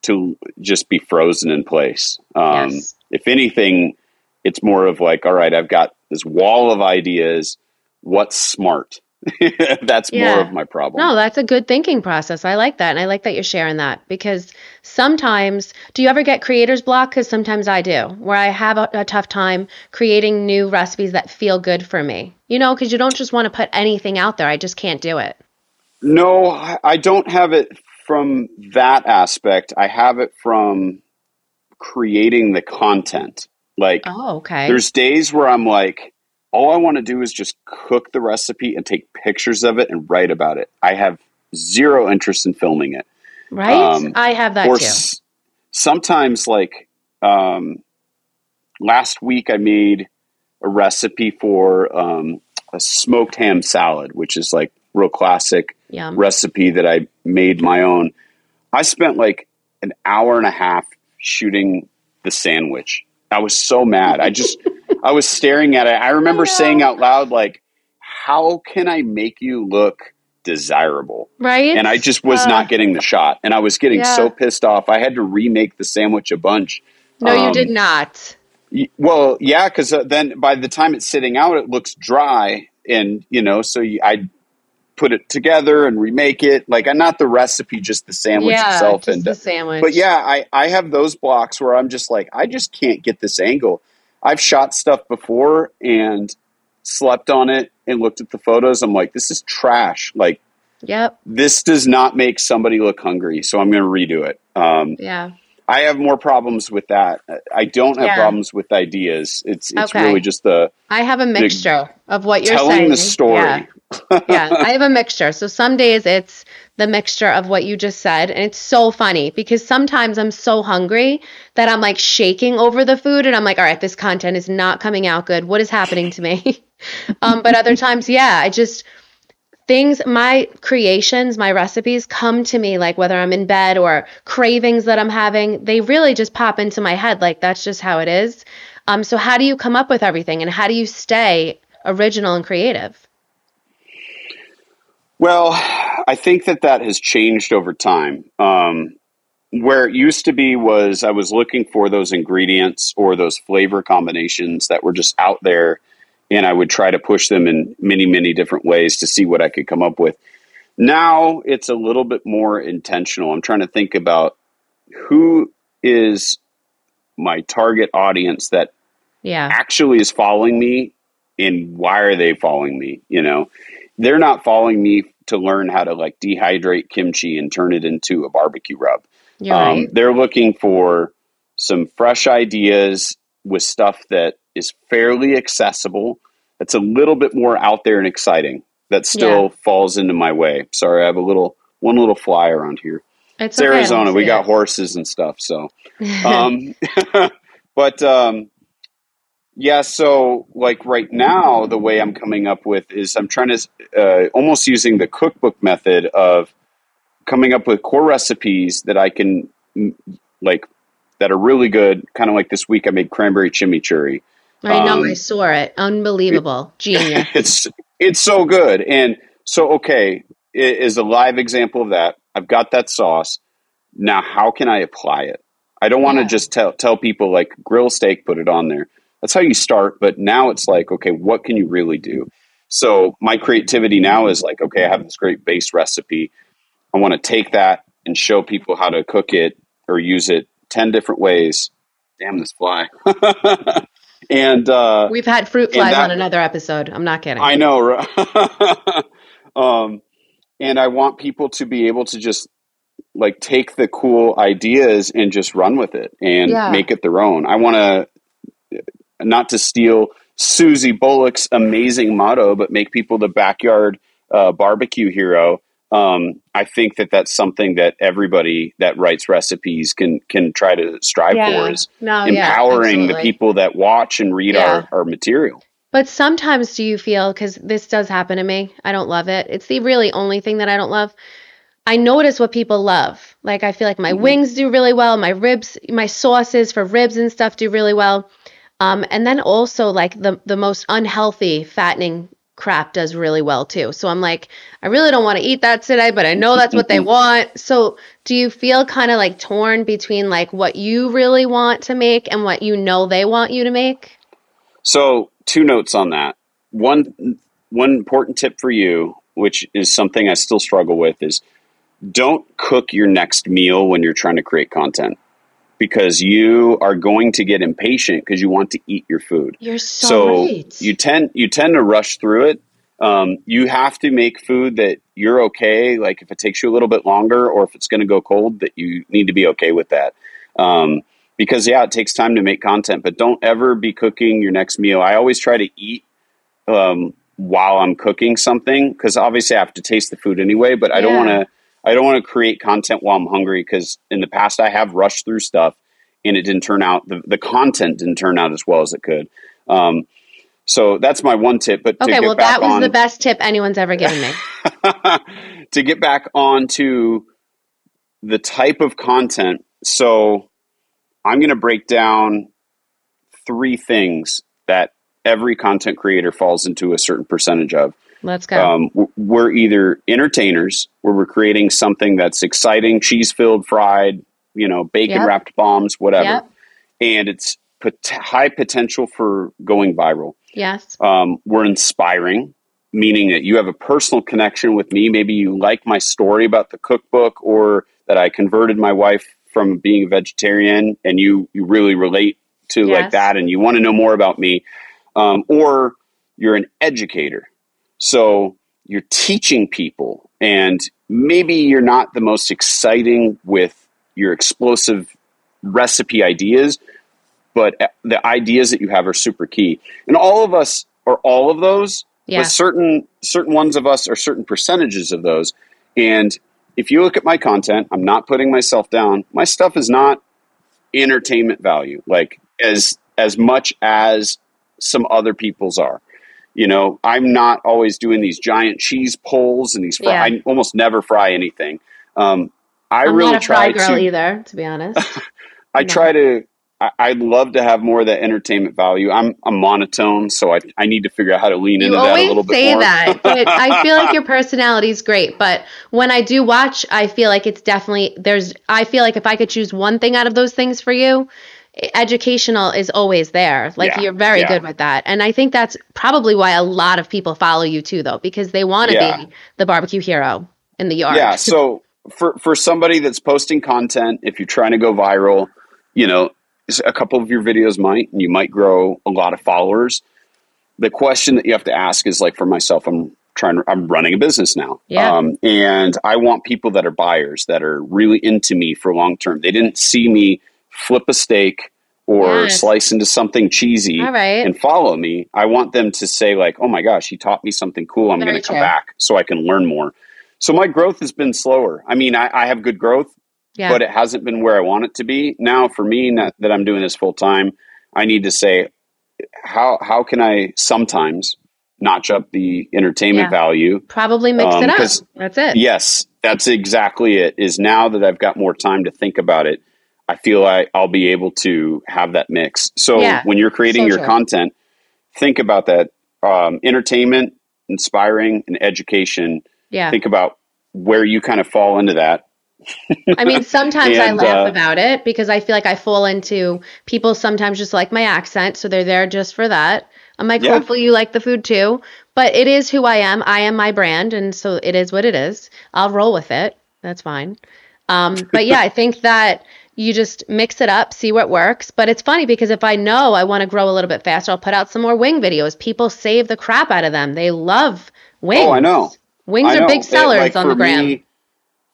Speaker 2: to just be frozen in place. Um, yes. If anything, it's more of like, all right, I've got this wall of ideas. What's smart? that's yeah. more of my problem.
Speaker 1: No, that's a good thinking process. I like that. And I like that you're sharing that because sometimes, do you ever get creator's block? Because sometimes I do, where I have a, a, tough time creating new recipes that feel good for me. You know, because you don't just want to put anything out there. I just can't do it.
Speaker 2: No, I don't have it from that aspect. I have it from creating the content. Like,
Speaker 1: oh, okay.
Speaker 2: There's days where I'm like, all I want to do is just cook the recipe and take pictures of it and write about it. I have zero interest in filming it.
Speaker 1: Right? Um, I have that or too. S-
Speaker 2: sometimes, like um, last week, I made a recipe for um, a smoked ham salad, which is like real classic Yum. recipe that I made my own. I spent like an hour and a half shooting the sandwich. I was so mad. I just I was staring at it. I remember I saying out loud, like, how can I make you look desirable?
Speaker 1: Right.
Speaker 2: And I just was uh, not getting the shot. And I was getting yeah. so pissed off. I had to remake the sandwich a bunch.
Speaker 1: No, um, you did not.
Speaker 2: well, yeah, because uh, then by the time it's sitting out, it looks dry. And, you know, so you, I put it together and remake it. Like not the recipe, just the sandwich
Speaker 1: yeah,
Speaker 2: itself. and
Speaker 1: the sandwich.
Speaker 2: but yeah, I I have those blocks where I'm just like I just can't get this angle. I've shot stuff before and slept on it and looked at the photos. I'm like, this is trash. Like
Speaker 1: Yep.
Speaker 2: this does not make somebody look hungry, so I'm going to redo it. Um,
Speaker 1: Yeah.
Speaker 2: I have more problems with that. I don't have
Speaker 1: Yeah.
Speaker 2: problems with ideas. It's it's
Speaker 1: Okay.
Speaker 2: really just the
Speaker 1: I have a mixture of what you're
Speaker 2: telling
Speaker 1: saying.
Speaker 2: the story.
Speaker 1: Yeah. yeah, I have a mixture. So some days it's the mixture of what you just said. And it's so funny because sometimes I'm so hungry that I'm like shaking over the food and I'm like, all right, this content is not coming out good. What is happening to me? um, but other times, yeah, I just things my creations my recipes come to me like whether i'm in bed or cravings that i'm having they really just pop into my head like that's just how it is um, so how do you come up with everything and how do you stay original and creative
Speaker 2: Well, I think that that has changed over time. Um, where it used to be was I was looking for those ingredients or those flavor combinations that were just out there, and I would try to push them in many, many different ways to see what I could come up with. Now it's a little bit more intentional. I'm trying to think about who is my target audience that
Speaker 1: yeah
Speaker 2: actually is following me and why are they following me you know they're not following me to learn how to like dehydrate kimchi and turn it into a barbecue rub um,
Speaker 1: right
Speaker 2: they're looking for some fresh ideas with stuff that is fairly accessible that's a little bit more out there and exciting that still
Speaker 1: Yeah.
Speaker 2: falls into my way sorry i have a little one little fly around here
Speaker 1: it's,
Speaker 2: it's
Speaker 1: okay,
Speaker 2: arizona we got
Speaker 1: it.
Speaker 2: horses and stuff so um, but um, yeah, so like right now, the way I'm coming up with is I'm trying to uh, almost using the cookbook method of coming up with core recipes that I can like that are really good. Kind of like this week, I made cranberry chimichurri.
Speaker 1: I know
Speaker 2: um,
Speaker 1: i saw it unbelievable genius
Speaker 2: it's it's so good, and so okay i- is a live example of that. I've got that sauce. Now, how can I apply it? I don't want to
Speaker 1: Yeah.
Speaker 2: just tell tell people like grill steak, put it on there. That's how you start, but now it's like, okay, what can you really do? So my creativity now is like, okay, I have this great base recipe. I want to take that and show people how to cook it or use it ten different ways. Damn this fly. and uh
Speaker 1: we've had fruit flies
Speaker 2: that-
Speaker 1: on another episode i'm not kidding
Speaker 2: I know, right? um, and I want people to be able to just like take the cool ideas and just run with it and
Speaker 1: Yeah.
Speaker 2: make it their own. I want to not to steal Susie Bulloch's amazing motto, but make people the backyard uh, barbecue hero. Um, I think that that's something that everybody that writes recipes can can try to strive
Speaker 1: Yeah.
Speaker 2: for is
Speaker 1: no yeah,
Speaker 2: empowering the people that watch and read
Speaker 1: Yeah.
Speaker 2: our, our material.
Speaker 1: But sometimes do you feel because this does happen to me? I don't love it. It's the really only thing that I don't love. I notice what people love. Like I feel like my
Speaker 2: Mhm.
Speaker 1: wings do really well, my ribs, my sauces for ribs and stuff do really well. Um, and then also like the the most unhealthy fattening crap does really well too. So I'm like, I really don't want to eat that today, but I know that's what they want. So do you feel kind of like torn between like what you really want to make and what you know they want you to make?
Speaker 2: So, two notes on that. One one important tip for you, which is something I still struggle with, is don't cook your next meal when you're trying to create content because you are going to get impatient because you want to eat your food.
Speaker 1: You're so,
Speaker 2: So
Speaker 1: right.
Speaker 2: you tend you tend to rush through it. Um, you have to make food that you're okay. Like if it takes you a little bit longer, or if it's going to go cold, that you need to be okay with that. Um, because yeah, it takes time to make content, but don't ever be cooking your next meal. I always try to eat um, while I'm cooking something because obviously I have to taste the food anyway. But I don't want to. I don't want to create content while I'm hungry because in the past I have rushed through stuff and it didn't turn out. The, the content didn't turn out as well as it could. Um, so that's my one tip. But to
Speaker 1: Okay,
Speaker 2: get
Speaker 1: well,
Speaker 2: back
Speaker 1: that was
Speaker 2: on,
Speaker 1: the best tip anyone's ever given me.
Speaker 2: to get back onto the type of content. So I'm going to break down three things that every content creator falls into a certain percentage of.
Speaker 1: Let's go.
Speaker 2: Um, we're either entertainers, where we're creating something that's exciting, cheese filled, fried, you know, bacon
Speaker 1: Yep.
Speaker 2: wrapped bombs, whatever,
Speaker 1: Yep.
Speaker 2: and it's pot- high potential for going viral.
Speaker 1: yes.
Speaker 2: Um, we're inspiring, meaning that you have a personal connection with me. Maybe you like my story about the cookbook or that I converted my wife from being a vegetarian and you, you really relate to yes. like that and you want to know more about me. Um, or you're an educator. So you're teaching people and maybe you're not the most exciting with your explosive recipe ideas, but the ideas that you have are super key. And all of us are all of those, yeah. but certain certain ones of us are certain percentages of those. And if you look at my content, I'm not putting myself down. My stuff is not entertainment value, like as as much as some other people's are. You know, I'm not always doing these giant cheese pulls and these. Fry, yeah. I almost never fry anything. Um, I
Speaker 1: I'm
Speaker 2: really
Speaker 1: not a
Speaker 2: try
Speaker 1: fry girl
Speaker 2: to,
Speaker 1: either, to be honest.
Speaker 2: I no. try to. I, would love to have more of that entertainment value. I'm a monotone, so I, I need to figure out how to lean
Speaker 1: you
Speaker 2: into that a little bit
Speaker 1: say
Speaker 2: more.
Speaker 1: that, but I feel like your personality is great. But when I do watch, I feel like it's definitely there's. I feel like if I could choose one thing out of those things for you, educational is always there. Like yeah, you're very yeah. good with that. And I think that's probably why a lot of people follow you too though because they want to yeah. be the barbecue hero in the yard.
Speaker 2: Yeah, so for for somebody that's posting content if you're trying to go viral, you know, a couple of your videos might and you might grow a lot of followers. The question that you have to ask is like for myself I'm trying I'm running a business now.
Speaker 1: Yeah.
Speaker 2: Um, and I want people that are buyers that are really into me for long term. They didn't see me flip a steak or yes. slice into something cheesy and follow me. I want them to say like, "Oh my gosh, he taught me something cool. I'm going to come back so I can learn more." So my growth has been slower. I mean, I, I have good growth, yeah. but it hasn't been where I want it to be. Now, for me, that I'm doing this full time, I need to say, how how can I sometimes notch up the entertainment yeah. value?
Speaker 1: Probably mix um, it up. That's it.
Speaker 2: Yes, that's exactly it. Is now that I've got more time to think about it I feel like I'll be able to have that mix. So yeah, when you're creating so your true. content, think about that um, entertainment, inspiring, and education.
Speaker 1: Yeah.
Speaker 2: Think about where you kind of fall into that.
Speaker 1: I mean, sometimes and, I laugh uh, about it because I feel like I fall into people sometimes just like my accent, so they're there just for that. I'm like, yeah. hopefully you like the food too. But it is who I am. I am my brand, and so it is what it is. I'll roll with it. That's fine. Um, but yeah, I think that you just mix it up, see what works. But it's funny because if I know I want to grow a little bit faster, I'll put out some more wing videos. People save the crap out of them. They love wings.
Speaker 2: Oh, I know.
Speaker 1: Wings
Speaker 2: I
Speaker 1: are big sellers it, like, on the gram.
Speaker 2: Me,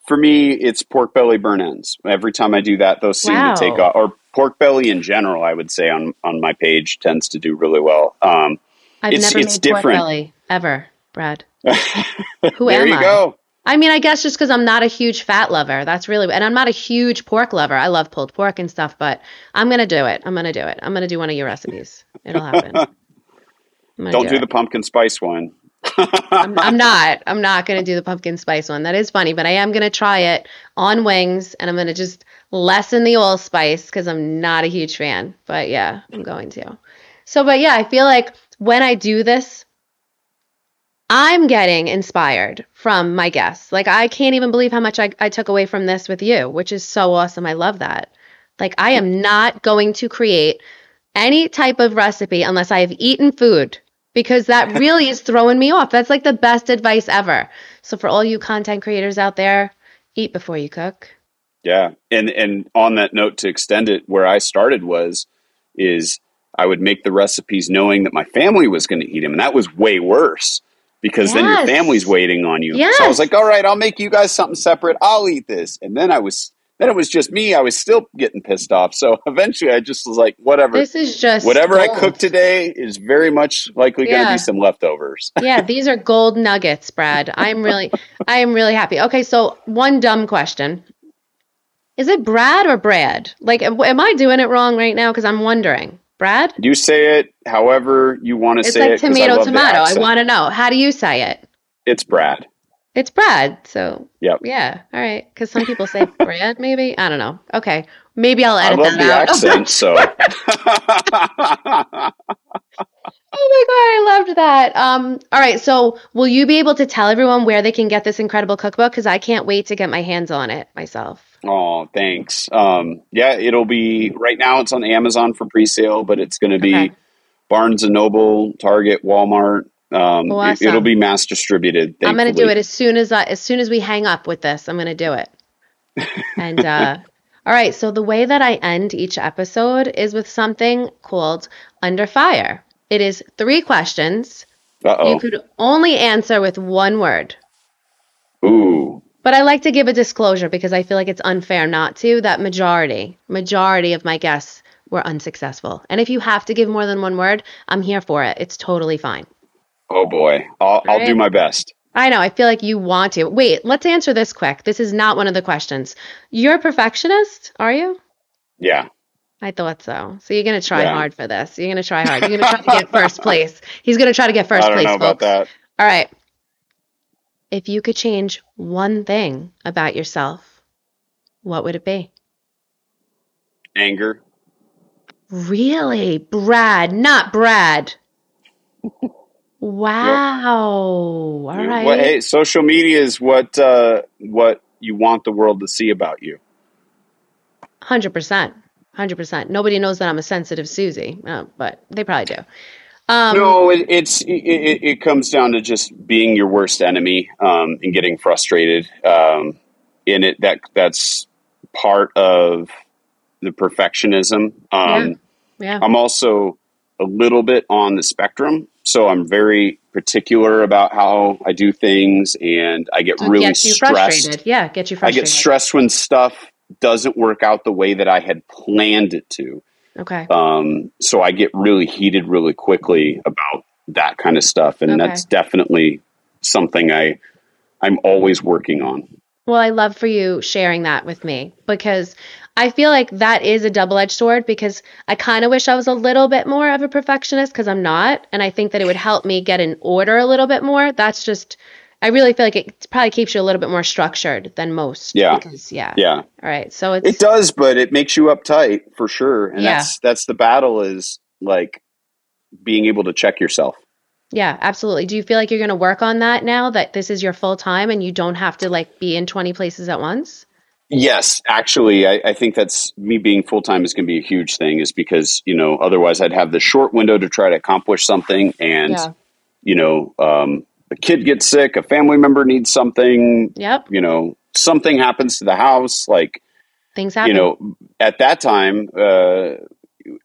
Speaker 2: for me, it's pork belly burn ends. Every time I do that, those seem wow. to take off. Or pork belly in general, I would say on on my page tends to do really well. Um,
Speaker 1: I've it's, never it's made different. pork belly ever, Brad. Who
Speaker 2: there
Speaker 1: am
Speaker 2: you
Speaker 1: I?
Speaker 2: go.
Speaker 1: I mean, I guess just because I'm not a huge fat lover. That's really, and I'm not a huge pork lover. I love pulled pork and stuff, but I'm gonna do it. I'm gonna do it. I'm gonna do one of your recipes. It'll happen.
Speaker 2: Don't do, do the pumpkin spice one.
Speaker 1: I'm, I'm, not. I'm not gonna do the pumpkin spice one. That is funny, but I am gonna try it on wings, and I'm gonna just lessen the allspice because I'm not a huge fan. But yeah, I'm going to. So, but yeah, I feel like when I do this I'm getting inspired from my guests. Like, I can't even believe how much I, I took away from this with you, which is so awesome. I love that. Like, I am not going to create any type of recipe unless I have eaten food because that really is throwing me off. That's like the best advice ever. So, for all you content creators out there, eat before you cook.
Speaker 2: Yeah. And, and on that note, to extend it, where I started was, is I would make the recipes knowing that my family was going to eat them. And that was way worse because yes. then your family's waiting on you. Yes. So I was like, all right, I'll make you guys something separate. I'll eat this. And then I was then it was just me. I was still getting pissed off. So eventually I just was like, whatever.
Speaker 1: This is just
Speaker 2: whatever gold. I cook today is very much likely yeah. going to be some leftovers.
Speaker 1: yeah, these are gold nuggets, Brad. I'm really I am really happy. Okay, so one dumb question. Is it Brad or Brad? Like am I doing it wrong right now cuz I'm wondering. Brad?
Speaker 2: You say it however you want to
Speaker 1: say
Speaker 2: like
Speaker 1: it. It's like tomato, tomato. I want to know. How do you say it?
Speaker 2: It's Brad.
Speaker 1: It's Brad. So,
Speaker 2: yep.
Speaker 1: yeah. All right. Because some people say Brad, maybe. I don't know. Okay. Maybe I'll edit
Speaker 2: I love
Speaker 1: that
Speaker 2: the
Speaker 1: out.
Speaker 2: accent, so.
Speaker 1: oh my god, I loved that. Um, all right, so will you be able to tell everyone where they can get this incredible cookbook? Because I can't wait to get my hands on it myself.
Speaker 2: Oh, thanks. Um, yeah, it'll be right now. It's on Amazon for pre-sale, but it's going to be okay. Barnes and Noble, Target, Walmart, Um,
Speaker 1: Awesome.
Speaker 2: it, will be mass distributed.
Speaker 1: I'm going to do it as soon as I, as soon as we hang up with this. I'm going to do it. And uh, all right, so the way that I end each episode is with something called Under Fire. It is three questions.
Speaker 2: Uh
Speaker 1: You could only answer with one word.
Speaker 2: oh. Ooh.
Speaker 1: But I like to give a disclosure because I feel like it's unfair not to. That majority, majority of my guests were unsuccessful. And if you have to give more than one word, I'm here for it. It's totally fine.
Speaker 2: Oh boy. I'll, I'll do my best.
Speaker 1: I know. I feel like you want to. Wait, let's answer this quick. This is not one of the questions. You're a perfectionist, are you?
Speaker 2: Yeah.
Speaker 1: I thought so. So you're going to try
Speaker 2: Yeah.
Speaker 1: hard for this. You're going to try hard. You're going to try to get first place. He's going to try to get first
Speaker 2: I don't
Speaker 1: place,
Speaker 2: know about that.
Speaker 1: All right. If you could change one thing about yourself, what would it be?
Speaker 2: Anger.
Speaker 1: Really? Brad, not Brad. Wow. All
Speaker 2: You-
Speaker 1: right.
Speaker 2: Well, hey, social media is what uh, what you want the world to see about you.
Speaker 1: 100%. 100%. Nobody knows that I'm a sensitive Susie, uh, but they probably do. Um,
Speaker 2: no, it, it's it, it, it comes down to just being your worst enemy um, and getting frustrated. Um, in it, that that's part of the perfectionism. Um,
Speaker 1: yeah.
Speaker 2: I'm also a little bit on the spectrum, so I'm very particular about how I do things, and I get
Speaker 1: It
Speaker 2: really stressed.
Speaker 1: frustrated. Yeah, get you frustrated.
Speaker 2: I get stressed when stuff doesn't work out the way that I had planned it to.
Speaker 1: Okay.
Speaker 2: Um, so I get really heated really quickly about that kind of stuff, and
Speaker 1: Okay.
Speaker 2: that's definitely something I I'm always working on.
Speaker 1: Well, I love for you sharing that with me because I feel like that is a double edged sword because I kind of wish I was a little bit more of a perfectionist because I'm not. And I think that it would help me get in order a little bit more. That's just, I really feel like it probably keeps you a little bit more structured than most.
Speaker 2: Yeah.
Speaker 1: Because, yeah.
Speaker 2: Yeah,
Speaker 1: All right. So it's,
Speaker 2: it does, but it makes you uptight for sure, and
Speaker 1: Yeah.
Speaker 2: that's that's the battle is like being able to check yourself.
Speaker 1: yeah, absolutely. Do you feel like you're going to work on that now that this is your full time and you don't have to like be in 20 places at once?
Speaker 2: Yes, actually, I, I think that's me being full time is going to be a huge thing. Is because you know otherwise I'd have the short window to try to accomplish something, and
Speaker 1: Yeah.
Speaker 2: you know um, a kid gets sick, a family member needs something,
Speaker 1: Yep.
Speaker 2: you know something happens to the house, like
Speaker 1: Things happen.
Speaker 2: you know at that time uh,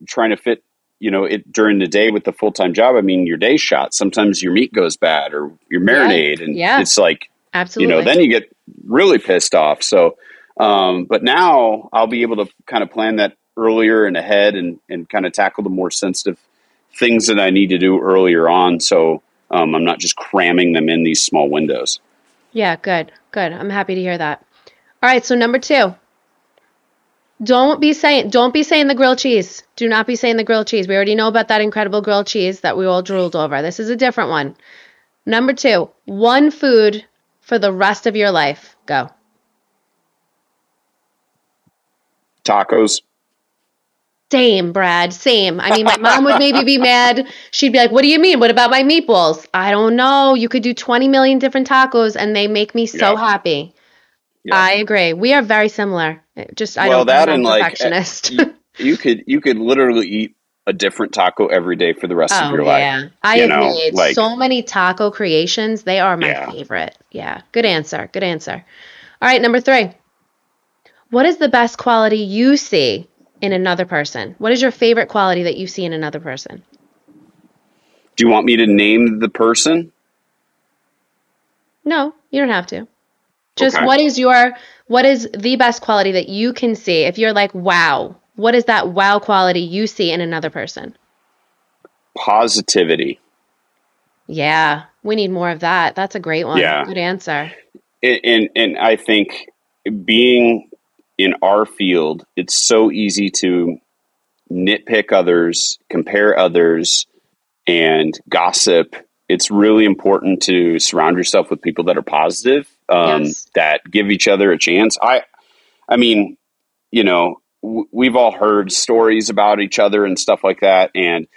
Speaker 2: trying to fit you know it during the day with the full time job. I mean your day shot. Sometimes your meat goes bad or your marinade, and
Speaker 1: Yeah.
Speaker 2: it's like
Speaker 1: absolutely.
Speaker 2: you know, then you get really pissed off. So, um, but now I'll be able to kind of plan that earlier and ahead and, and kind of tackle the more sensitive things that I need to do earlier on. So, um, I'm not just cramming them in these small windows.
Speaker 1: Yeah, good. Good. I'm happy to hear that. All right, so number 2. Don't be saying don't be saying the grilled cheese. Do not be saying the grilled cheese. We already know about that incredible grilled cheese that we all drooled over. This is a different one. Number 2. One food for the rest of your life. Go.
Speaker 2: Tacos.
Speaker 1: Same, Brad. Same. I mean, my mom would maybe be mad. She'd be like, "What do you mean? What about my meatballs?" I don't know. You could do 20 million different tacos and they make me so
Speaker 2: Yeah.
Speaker 1: happy.
Speaker 2: Yeah.
Speaker 1: I agree. We are very similar. Just I
Speaker 2: Well,
Speaker 1: don't
Speaker 2: that and, like, eh,
Speaker 1: perfectionist.
Speaker 2: you, you could you could literally eat a different taco every day for the rest of
Speaker 1: oh
Speaker 2: your life.
Speaker 1: yeah, I
Speaker 2: you
Speaker 1: have
Speaker 2: know,
Speaker 1: made
Speaker 2: like-
Speaker 1: so many taco creations. They are my
Speaker 2: Yeah.
Speaker 1: favorite. Yeah, good answer. Good answer. All right, number three. What is the best quality you see in another person? What is your favorite quality that you see in another person?
Speaker 2: Do you want me to name the person?
Speaker 1: No, you don't have to. Just
Speaker 2: Okay.
Speaker 1: what is your what is the best quality that you can see if you're like, wow, what is that wow quality you see in another person?
Speaker 2: Positivity.
Speaker 1: Yeah, we need more of that. That's a great one.
Speaker 2: Yeah.
Speaker 1: Good answer.
Speaker 2: and and, and I think being in our field, it's so easy to nitpick others, compare others, and gossip. It's really important to surround yourself with people that are positive, um,
Speaker 1: Yes.
Speaker 2: that give each other a chance. I, I mean, you know, w- we've all heard stories about each other and stuff like that, and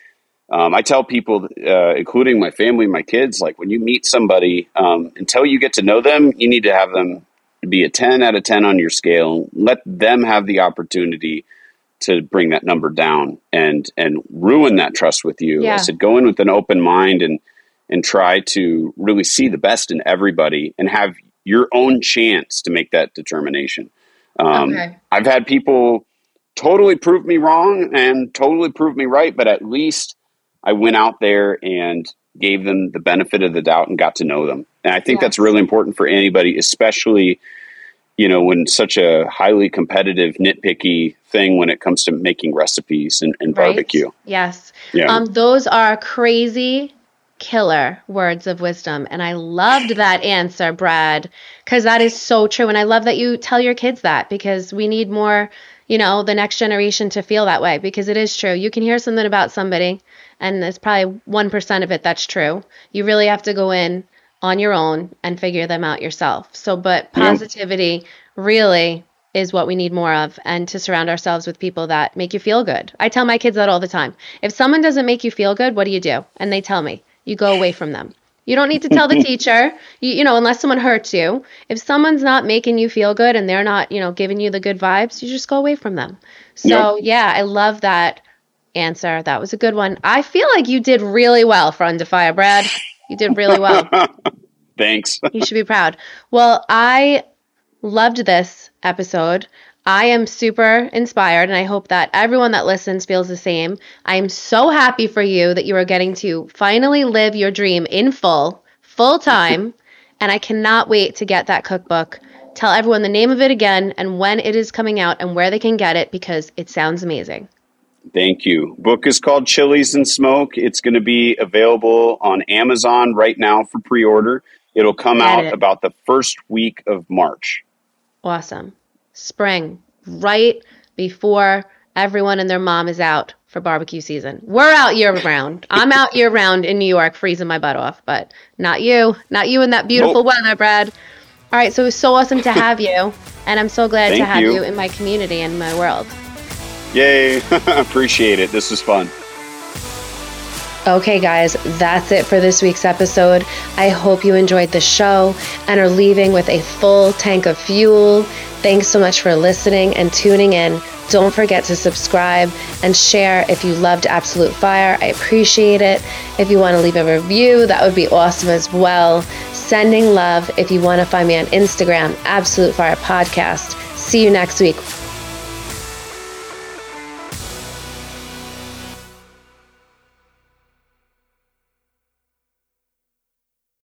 Speaker 2: um, I tell people, uh, including my family, my kids, like when you meet somebody, um, until you get to know them, you need to have them be a 10 out of 10 on your scale. Let them have the opportunity to bring that number down and, and ruin that trust with you.
Speaker 1: Yeah.
Speaker 2: I said, go in with an open mind and, and try to really see the best in everybody and have your own chance to make that determination. Um, okay. I've had people totally prove me wrong and totally prove me right, but at least I went out there and gave them the benefit of the doubt and got to know them. And I think that's really important for anybody, especially you know when such a highly competitive, nitpicky thing when it comes to making recipes and, and right? barbecue.
Speaker 1: Yes. Yeah. Um, those are crazy killer words of wisdom. And I loved that answer, Brad, because that is so true. And I love that you tell your kids that because we need more, you know, the next generation to feel that way because it is true. You can hear something about somebody and it's probably 1% of it that's true. You really have to go in on your own and figure them out yourself. So, but positivity yeah. really is what we need more of and to surround ourselves with people that make you feel good. I tell my kids that all the time. If someone doesn't make you feel good, what do you do? And they tell me, you go away from them. You don't need to tell the teacher, you, you know, unless someone hurts you. If someone's not making you feel good and they're not, you know, giving you the good vibes, you just go away from them. So, yep. yeah, I love that answer. That was a good one. I feel like you did really well for Under Fire, Brad. You did really well.
Speaker 2: Thanks.
Speaker 1: you should be proud. Well, I loved this episode. I am super inspired, and I hope that everyone that listens feels the same. I am so happy for you that you are getting to finally live your dream in full, full time, and I cannot wait to get that cookbook. Tell everyone the name of it again and when it is coming out and where they can get it because it sounds amazing.
Speaker 2: Thank you. Book is called Chiles and Smoke. It's going to be available on Amazon right now for pre-order. It'll come Get out it. about the first week of March.
Speaker 1: Awesome. Spring, right before everyone and their mom is out for barbecue season. We're out year round. I'm out year round in New York, freezing my butt off, but not you. Not you in that beautiful nope. weather, Brad. All right, so it was so awesome to have you, and I'm so glad Thank to have you. you in my community and my world.
Speaker 2: Yay! Appreciate it. This was fun.
Speaker 1: Okay, guys, that's it for this week's episode. I hope you enjoyed the show and are leaving with a full tank of fuel. Thanks so much for listening and tuning in. Don't forget to subscribe and share if you loved Absolute Fire. I appreciate it. If you want to leave a review, that would be awesome as well. Sending love if you want to find me on Instagram, Absolute Fire Podcast. See you next week.